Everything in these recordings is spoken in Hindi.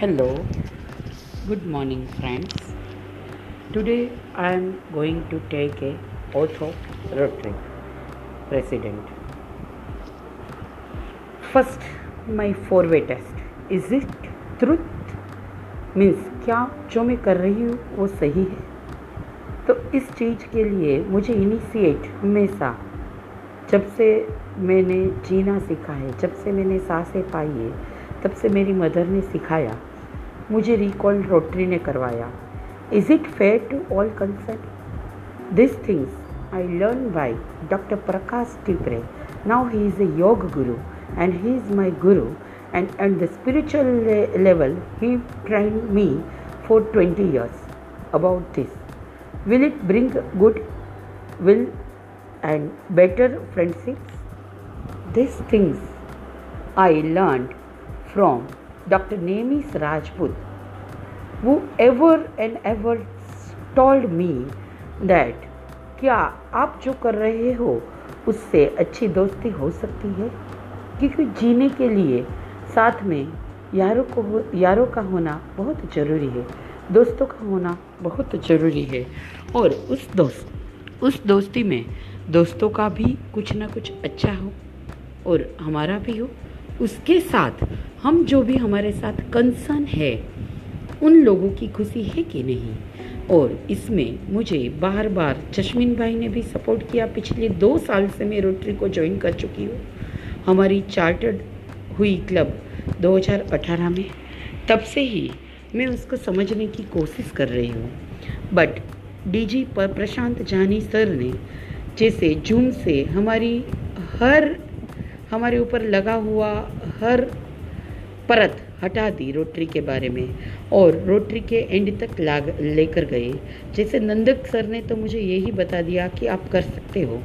Hello, good morning, friends. Today I am going to take a oath of Rotary President. First, my four-way test. Is it truth? Means क्या जो मैं कर रही हूँ वो सही है तो इस चीज़ के लिए मुझे इनिशिएट हमेशा जब से मैंने जीना सीखा है जब से मैंने साँसें पाई है तब से मेरी मदर ने सिखाया मुझे रिकॉल रोटरी ने करवाया। Is it fair to all concerned this things I learn by doctor Prakash Tipre now he is a yoga guru and he is my guru and at the spiritual level he train me for twenty years about this will it bring goodwill and better friendship this things I learn from dr nemis rajput, who ever and ever told me that, क्या आप जो कर रहे हो, उससे अच्छी दोस्ती हो सकती है? क्योंकि जीने के लिए साथ में यारों को यारों का होना बहुत ज़रूरी है। दोस्तों का होना बहुत ज़रूरी है। और उस दोस्त, उस दोस्ती में दोस्तों का भी कुछ ना कुछ अच्छा हो और हमारा भी हो। उसके साथ हम जो भी हमारे साथ कंसर्न है, उन लोगों की खुशी है कि नहीं? और इसमें मुझे बार बार चश्मिन भाई ने भी सपोर्ट किया। पिछले दो साल से मैं रोटरी को ज्वाइन कर चुकी हूँ। हमारी चार्टर्ड हुई क्लब 2018 में। तब से ही मैं उसको समझने की कोशिश कर रही हूँ। बट डीजी पर प्रशांत जानी सर ने, जैसे जूम से हमारी हर हमारे ऊपर लगा हुआ हर परत हटा दी रोटरी के बारे में। और रोटरी के एंड तक लाग, लेकर गए। जैसे नंदक सर ने तो मुझे यही बता दिया कि आप कर सकते हो।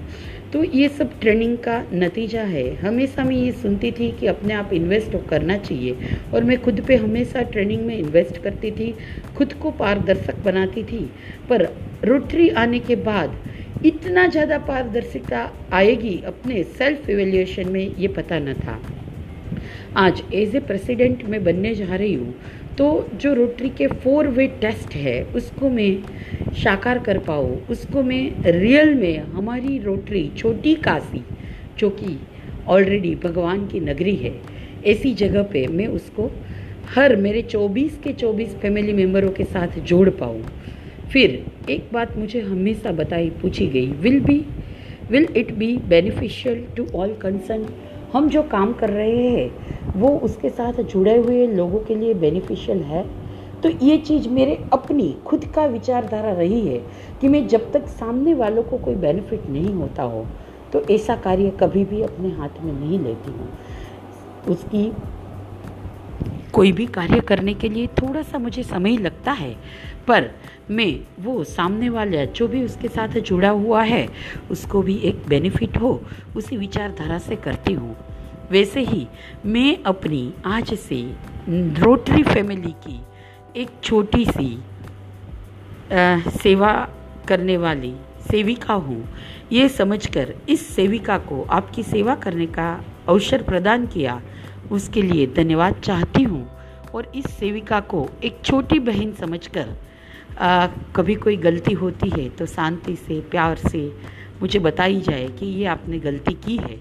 तो ये सब ट्रेनिंग का नतीजा है। हमेशा मैं ये सुनती थी कि अपने आप इन्वेस्ट करना चाहिए। और मैं खुद पे हमेशा ट्रेनिंग में इन्वेस्ट करती थी। खुद को पारदर्शक बनाती थी। पर रोटरी आने के बाद इतना ज़्यादा पारदर्शिता आएगी अपने सेल्फ इवेल्युएशन में, ये पता न था। आज एज ए प्रेसिडेंट में बनने जा रही हूँ तो जो रोटरी के फोर वे टेस्ट है, उसको मैं साकार कर पाऊँ, उसको मैं रियल में हमारी रोटरी छोटी काशी, जो कि ऑलरेडी भगवान की नगरी है, ऐसी जगह पे मैं उसको हर मेरे 24 के 24 फैमिली मेम्बरों के साथ जोड़ पाऊँ। फिर एक बात मुझे हमेशा बताई, पूछी गई will be will it be beneficial to all concern हम जो काम कर रहे हैं, वो उसके साथ जुड़े हुए लोगों के लिए बेनिफिशियल है। तो ये चीज़ मेरे अपनी, खुद का विचारधारा रही है कि मैं जब तक सामने वालों को कोई बेनिफिट नहीं होता हो तो ऐसा कार्य कभी भी अपने हाथ में नहीं लेती हूँ। उसकी कोई भी कार्य करने के लिए थोड़ा सा मुझे समय लगता है पर मैं वो सामने वाला जो भी उसके साथ जुड़ा हुआ है उसको भी एक बेनिफिट हो उसी विचारधारा से करती हूँ। वैसे ही मैं अपनी आज से रोटरी फैमिली की एक छोटी सी आ, सेवा करने वाली सेविका हूँ। ये समझकर इस सेविका को आपकी सेवा करने का अवसर प्रदान किया। उसके लिए धन्यवाद चाहती हूँ और इस सेविका को एक छोटी बहन समझकर आ, कभी कोई गलती होती है तो शांति से प्यार से मुझे बताई जाए कि ये आपने गलती की है।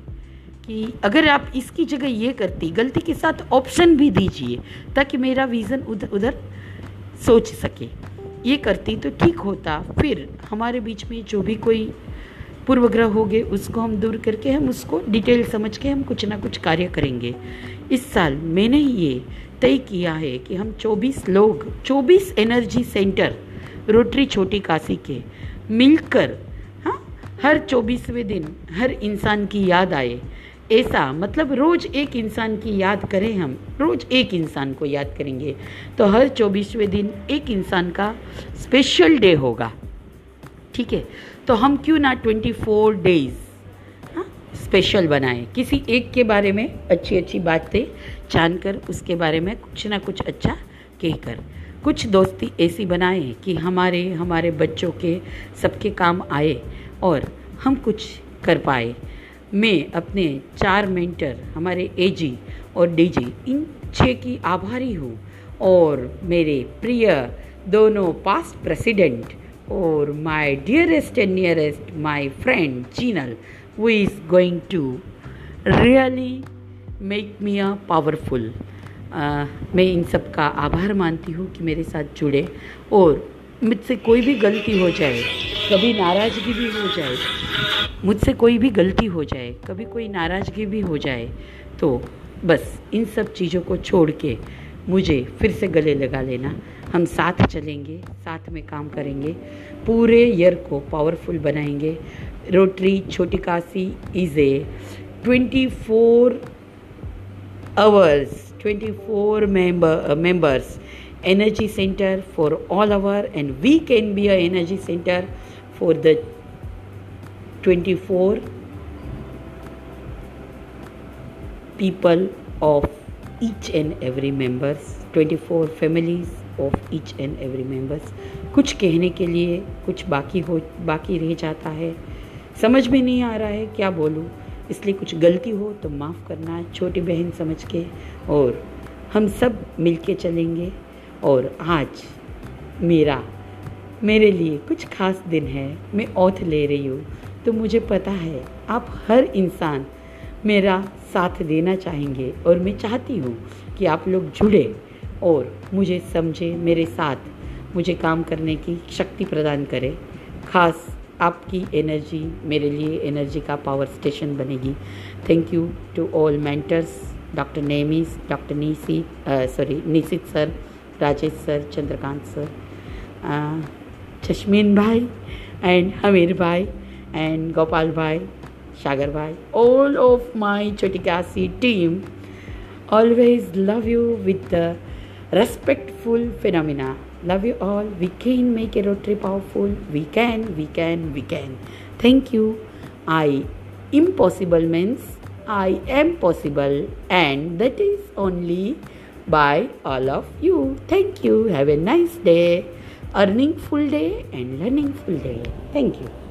कि अगर आप इसकी जगह ये करती गलती के साथ ऑप्शन भी दीजिए ताकि मेरा विज़न उधर उधर सोच सके। ये करती तो ठीक होता फिर हमारे बीच में जो भी कोई पूर्वग्रह हो गए, उसको हम दूर करके हम उसको डिटेल समझ के हम कुछ ना कुछ कार्य करेंगे। इस साल मैंने ये तय किया है कि हम 24 लोग 24 energy centre rotary Chhoti Kashi के, मिलकर हाँ हर चौबीसवें दिन हर इंसान की याद आए। ऐसा मतलब रोज एक इंसान की याद करें हम, रोज एक इंसान को याद करेंगे। तो हर चौबीसवें दिन एक इंसान का स्पेशल डे होगा। ठीक है? तो हम क्यों ना ट्वेंटी फोर डेज़ स्पेशल बनाएँ? किसी एक के बारे में अच्छी अच्छी बातें जानकर, उसके बारे में कुछ ना कुछ अच्छा कहकर। कुछ दोस्ती ऐसी बनाएँ कि हमारे हमारे बच्चों के, सबके काम आए और हम कुछ कर पाए। मैं अपने चार मेंटर, हमारे एजी और डीजी इन छः की आभारी हूँ और मेरे प्रिय दोनों पास्ट प्रेसिडेंट और my dearest and nearest my friend Chinal who is going to really make me a powerful man इन सब का आभार मानती हूँ कि मेरे साथ जुड़े और मुझसे कोई भी गलती हो जाए, कभी नाराज़गी भी हो जाए, मुझसे कोई भी गलती हो जाए, कभी कोई नाराज़गी भी हो जाए तो बस इन सब चीज़ों को छोड़ के मुझे फिर से गले लगा लेना। हम साथ चलेंगे, साथ में काम करेंगे। पूरे ईयर को पावरफुल बनाएँगे। Rotary Chhoti Kashi is a twenty four hours twenty four member members energy center for all our and we can be a energy center for the 24 people of each and every members 24 families of each and every members. कुछ कहने के लिए कुछ बाकी हो, बाकी रह जाता है। समझ में नहीं आ रहा है, क्या बोलूँ? इसलिए कुछ गलती हो तो माफ़ करना, छोटी बहन समझ के। और हम सब मिलके चलेंगे। और आज मेरा, मेरे लिए कुछ खास दिन है। मैं औथ ले रही हूँ। तो मुझे पता है, आप हर इंसान मेरा साथ देना चाहेंगे और मैं चाहती हूँ कि आप लोग जुड़े और मुझे समझे, मेरे साथ मुझे काम करने की शक्ति प्रदान करें। खास आपकी एनर्जी मेरे लिए एनर्जी का पावर स्टेशन बनेगी। Thank you to all mentors doctor Nemis doctor Neesi sorry Nishit sir Rajesh sir Chandrakant sir Chashmin bhai and Hamir भाई एंड गोपाल भाई Shagar Bhai, all of my Chotikasi team always love you with the respectful phenomena. Love you all. We can make a Rotary powerful. We can, we can, we can. Thank you. I impossible means I am possible, and that is only by all of you. Thank you. Have a nice day. Earning full day and learning full day. Thank you.